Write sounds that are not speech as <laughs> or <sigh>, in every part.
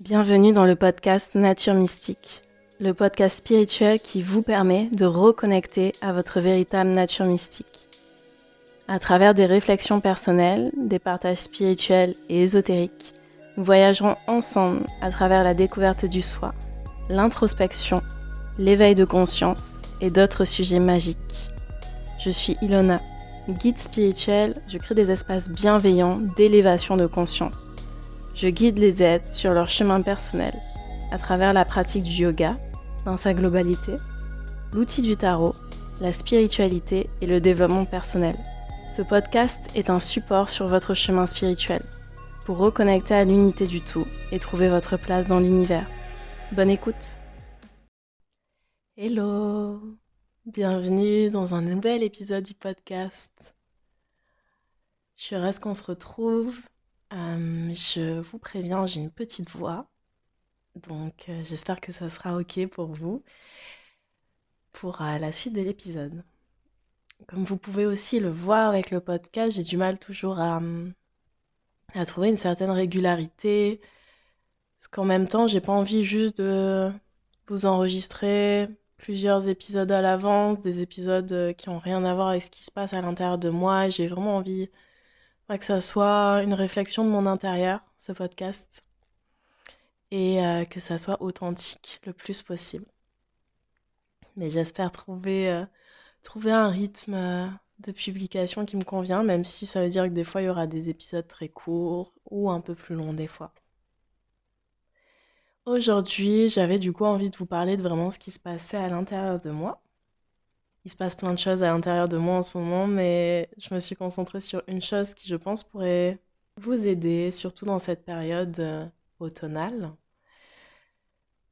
Bienvenue dans le podcast Nature Mystique, le podcast spirituel qui vous permet de reconnecter à votre véritable nature mystique. À travers des réflexions personnelles, des partages spirituels et ésotériques, nous voyagerons ensemble à travers la découverte du soi, l'introspection, l'éveil de conscience et d'autres sujets magiques. Je suis Ilona, guide spirituel, je crée des espaces bienveillants d'élévation de conscience. Je guide les aides sur leur chemin personnel à travers la pratique du yoga dans sa globalité, l'outil du tarot, la spiritualité et le développement personnel. Ce podcast est un support sur votre chemin spirituel pour reconnecter à l'unité du tout et trouver votre place dans l'univers. Bonne écoute Hello Bienvenue dans un nouvel épisode du podcast. Je suis qu'on se retrouve. Euh, je vous préviens, j'ai une petite voix. Donc euh, j'espère que ça sera OK pour vous pour euh, la suite de l'épisode. Comme vous pouvez aussi le voir avec le podcast, j'ai du mal toujours à, trouver une certaine régularité. Parce qu'en même temps, j'ai pas envie juste de vous enregistrer plusieurs épisodes à l'avance, des épisodes qui ont rien à voir avec ce qui se passe à l'intérieur de moi. J'ai vraiment envie que ça soit une réflexion de mon intérieur, ce podcast, et euh, que ça soit authentique le plus possible. Mais j'espère trouver, euh, trouver un rythme de publication qui me convient, même si ça veut dire que des fois il y aura des épisodes très courts ou un peu plus longs des fois. Aujourd'hui, j'avais du coup envie de vous parler de vraiment ce qui se passait à l'intérieur de moi. Il se passe plein de choses à l'intérieur de moi en ce moment, mais je me suis concentrée sur une chose qui, je pense, pourrait vous aider, surtout dans cette période euh, automnale.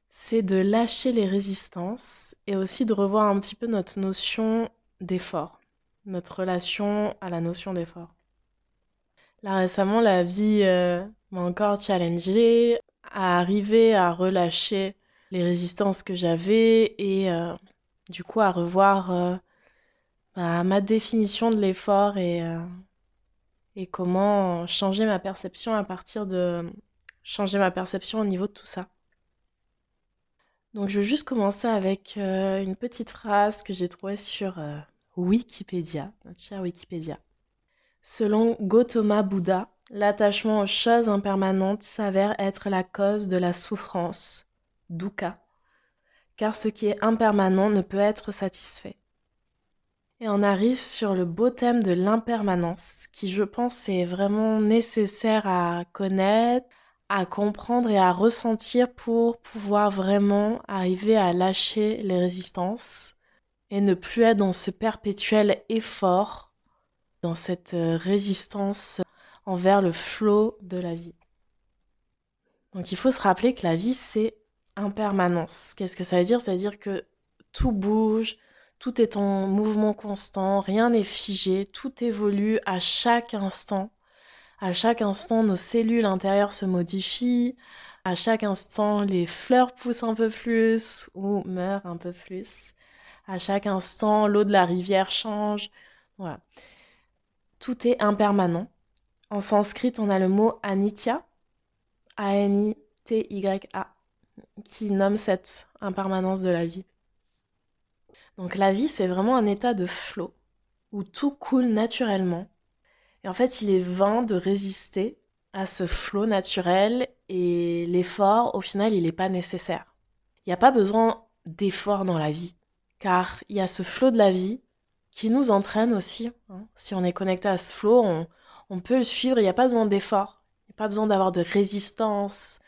C'est de lâcher les résistances et aussi de revoir un petit peu notre notion d'effort, notre relation à la notion d'effort. Là récemment, la vie euh, m'a encore challengée à arriver à relâcher les résistances que j'avais et euh, du coup à revoir euh, bah, ma définition de l'effort et, euh, et comment changer ma perception à partir de changer ma perception au niveau de tout ça. Donc je vais juste commencer avec une petite phrase que j'ai trouvée sur Wikipédia, notre cher Wikipédia. Selon Gautama Bouddha, L'attachement aux choses impermanentes s'avère être la cause de la souffrance, dukkha, car ce qui est impermanent ne peut être satisfait. Et on arrive sur le beau thème de l'impermanence, qui je pense est vraiment nécessaire à connaître, à comprendre et à ressentir pour pouvoir vraiment arriver à lâcher les résistances et ne plus être dans ce perpétuel effort, dans cette euh, résistance envers le flot de la vie. Donc il faut se rappeler que la vie, c'est impermanence. Qu'est-ce que ça veut dire? Ça veut dire que tout bouge, tout est en mouvement constant, rien n'est figé, tout évolue à chaque instant. À chaque instant, nos cellules intérieures se modifient. À chaque instant, les fleurs poussent un peu plus ou meurent un peu plus. À chaque instant, l'eau de la rivière change. Voilà. Tout est impermanent. En sanskrit, on a le mot anitya, A-N-I-T-Y-A, qui nomme cette impermanence de la vie. Donc la vie, c'est vraiment un état de flot, où tout coule naturellement. Et en fait, il est vain de résister à ce flot naturel et l'effort, au final, il n'est pas nécessaire. Il n'y a pas besoin d'effort dans la vie, car il y a ce flot de la vie qui nous entraîne aussi. Hein. Si on est connecté à ce flot, on, on peut le suivre, il n'y a pas besoin d'effort, il n'y a pas besoin d'avoir de résistance,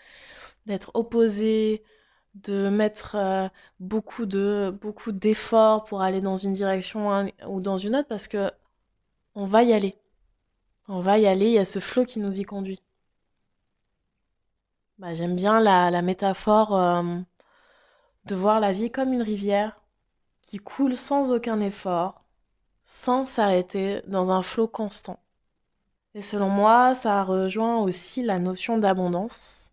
d'être opposé, de mettre euh, beaucoup de beaucoup d'efforts pour aller dans une direction ou dans une autre parce que on va y aller. On va y aller, il y a ce flot qui nous y conduit. Bah, J'aime bien la, métaphore euh, de voir la vie comme une rivière qui coule sans aucun effort, sans s'arrêter, dans un flot constant. Et selon moi, ça rejoint aussi la notion d'abondance.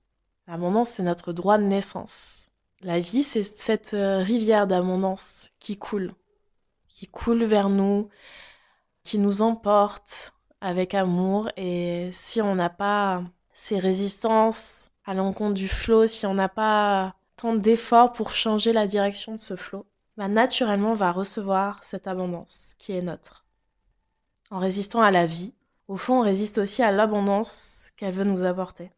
L'abondance, c'est notre droit de naissance. La vie, c'est cette euh, rivière d'abondance qui coule, qui coule vers nous, qui nous emporte avec amour. Et si on n'a pas ces résistances à l'encontre du flot, si on n'a pas tant d'efforts pour changer la direction de ce flot, bah naturellement on va recevoir cette abondance qui est notre. En résistant à la vie, au fond on résiste aussi à l'abondance qu'elle veut nous apporter.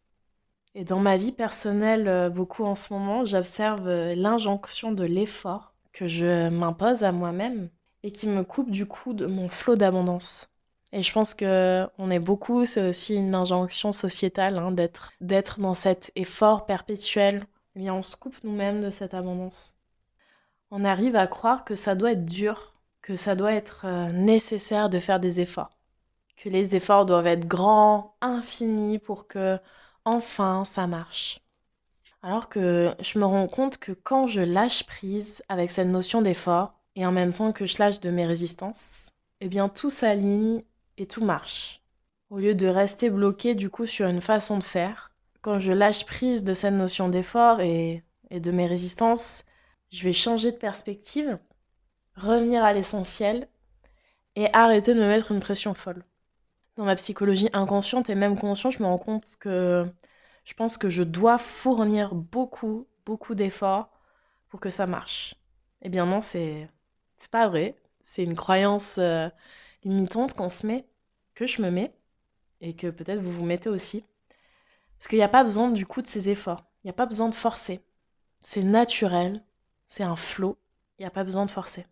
Et dans ma vie personnelle, euh, beaucoup en ce moment, j'observe euh, l'injonction de l'effort que je m'impose à moi-même et qui me coupe du coup de mon flot d'abondance. Et je pense que on est beaucoup, c'est aussi une injonction sociétale hein, d'être d'être dans cet effort perpétuel. Eh bien, on se coupe nous-mêmes de cette abondance. On arrive à croire que ça doit être dur, que ça doit être euh, nécessaire de faire des efforts, que les efforts doivent être grands, infinis pour que enfin ça marche. Alors que je me rends compte que quand je lâche prise avec cette notion d'effort, et en même temps que je lâche de mes résistances, eh bien tout s'aligne et tout marche. Au lieu de rester bloqué du coup sur une façon de faire, quand je lâche prise de cette notion d'effort et, et de mes résistances, je vais changer de perspective, revenir à l'essentiel et arrêter de me mettre une pression folle dans ma psychologie inconsciente et même consciente, je me rends compte que je pense que je dois fournir beaucoup, beaucoup d'efforts pour que ça marche. Eh bien non, c'est c'est pas vrai. C'est une croyance euh, limitante qu'on se met, que je me mets, et que peut-être vous vous mettez aussi. Parce qu'il n'y a pas besoin du coup de ces efforts. Il n'y a pas besoin de forcer. C'est naturel, c'est un flot. Il n'y a pas besoin de forcer.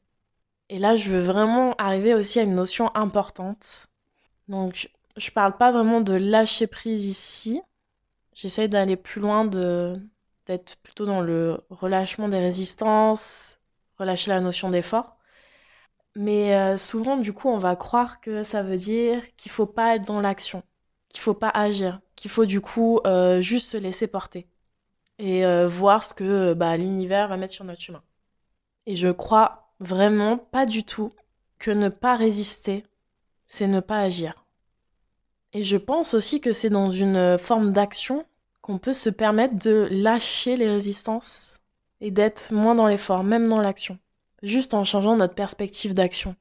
Et là, je veux vraiment arriver aussi à une notion importante donc, je parle pas vraiment de lâcher prise ici. J'essaye d'aller plus loin, d'être plutôt dans le relâchement des résistances, relâcher la notion d'effort. Mais euh, souvent, du coup, on va croire que ça veut dire qu'il faut pas être dans l'action, qu'il faut pas agir, qu'il faut du coup euh, juste se laisser porter et euh, voir ce que bah, l'univers va mettre sur notre chemin. Et je crois vraiment pas du tout que ne pas résister c'est ne pas agir. Et je pense aussi que c'est dans une forme d'action qu'on peut se permettre de lâcher les résistances et d'être moins dans l'effort, même dans l'action, juste en changeant notre perspective d'action.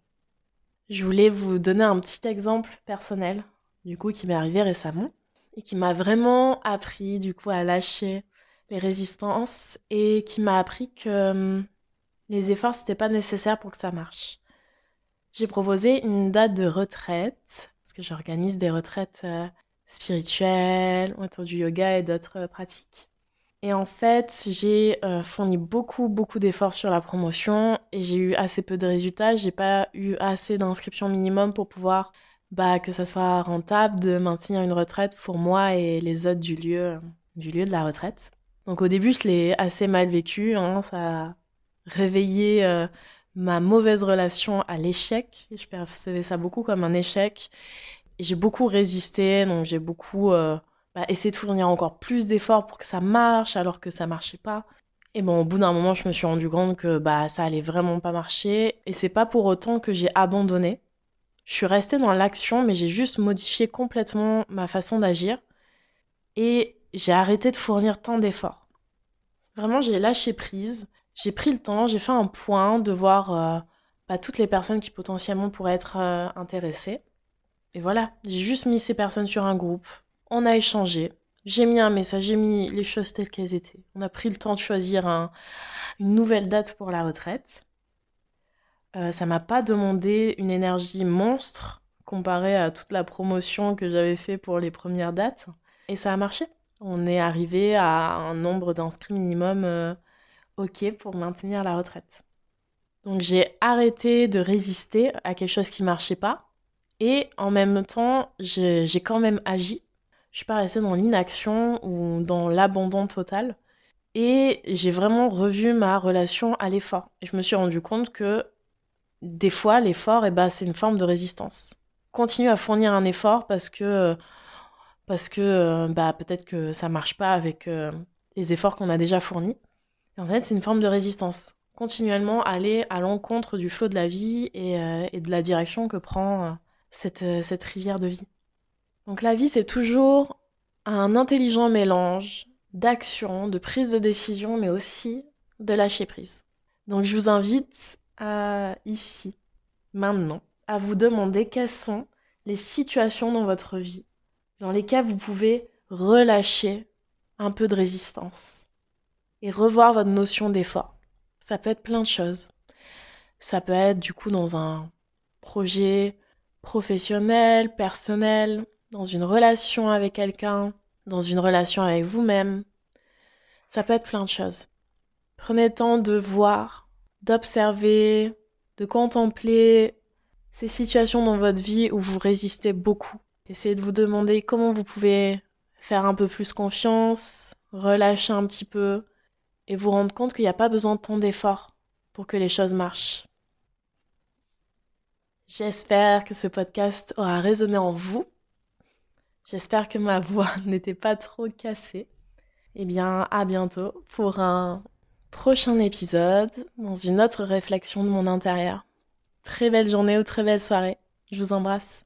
Je voulais vous donner un petit exemple personnel, du coup, qui m'est arrivé récemment et qui m'a vraiment appris, du coup, à lâcher les résistances et qui m'a appris que hum, les efforts, c'était pas nécessaire pour que ça marche j'ai proposé une date de retraite, parce que j'organise des retraites euh, spirituelles autour du yoga et d'autres euh, pratiques. Et en fait, j'ai euh, fourni beaucoup, beaucoup d'efforts sur la promotion et j'ai eu assez peu de résultats. J'ai pas eu assez d'inscriptions minimum pour pouvoir bah, que ça soit rentable de maintenir une retraite pour moi et les autres du lieu, du lieu de la retraite. Donc au début, je l'ai assez mal vécu. Hein, ça a réveillé ma mauvaise relation à l'échec. Je percevais ça beaucoup comme un échec. J'ai beaucoup résisté, donc j'ai beaucoup euh, bah, essayé de fournir encore plus d'efforts pour que ça marche, alors que ça marchait pas. Et bon, au bout d'un moment, je me suis rendu compte que bah ça allait vraiment pas marcher. Et c'est pas pour autant que j'ai abandonné. Je suis restée dans l'action, mais j'ai juste modifié complètement ma façon d'agir. Et j'ai arrêté de fournir tant d'efforts. Vraiment, j'ai lâché prise j'ai pris le temps, j'ai fait un point de voir euh, bah, toutes les personnes qui potentiellement pourraient être euh, intéressées. Et voilà, j'ai juste mis ces personnes sur un groupe, on a échangé, j'ai mis un message, j'ai mis les choses telles qu'elles étaient. On a pris le temps de choisir une nouvelle date pour la retraite. Euh, ça m'a pas demandé une énergie monstre comparée à toute la promotion que j'avais fait pour les premières dates. Et ça a marché. On est arrivé à un nombre d'inscrits minimum OK pour maintenir la retraite. Donc j'ai arrêté de résister à quelque chose qui marchait pas et en même temps j'ai quand même agi. Je suis pas restée dans l'inaction ou dans l'abandon total et j'ai vraiment revu ma relation à l'effort. Et je me suis rendu compte que des fois l'effort eh ben, c'est une forme de résistance. Continue à fournir un effort parce que parce que bah peut-être que ça marche pas avec euh, les efforts qu'on a déjà fournis en fait, c'est une forme de résistance. Continuellement aller à l'encontre du flot de la vie et, euh, de la direction que prend euh, cette, euh, cette rivière de vie. Donc la vie, c'est toujours un intelligent mélange d'action, de prise de décision, mais aussi de lâcher prise. Donc je vous invite à, ici, maintenant, à vous demander quelles sont les situations dans votre vie dans lesquelles vous pouvez relâcher un peu de résistance et revoir votre notion d'effort. Ça peut être plein de choses. Ça peut être du coup dans un projet professionnel, personnel, dans une relation avec quelqu'un, dans une relation avec vous-même. Ça peut être plein de choses. Prenez le temps de voir, d'observer, de contempler ces situations dans votre vie où vous résistez beaucoup. Essayez de vous demander comment vous pouvez faire un peu plus confiance, relâcher un petit peu et vous rendre compte qu'il n'y a pas besoin de tant d'efforts pour que les choses marchent. J'espère que ce podcast aura résonné en vous. J'espère que ma voix <laughs> n'était pas trop cassée. Eh bien, à bientôt pour un prochain épisode dans une autre réflexion de mon intérieur. Très belle journée ou très belle soirée. Je vous embrasse.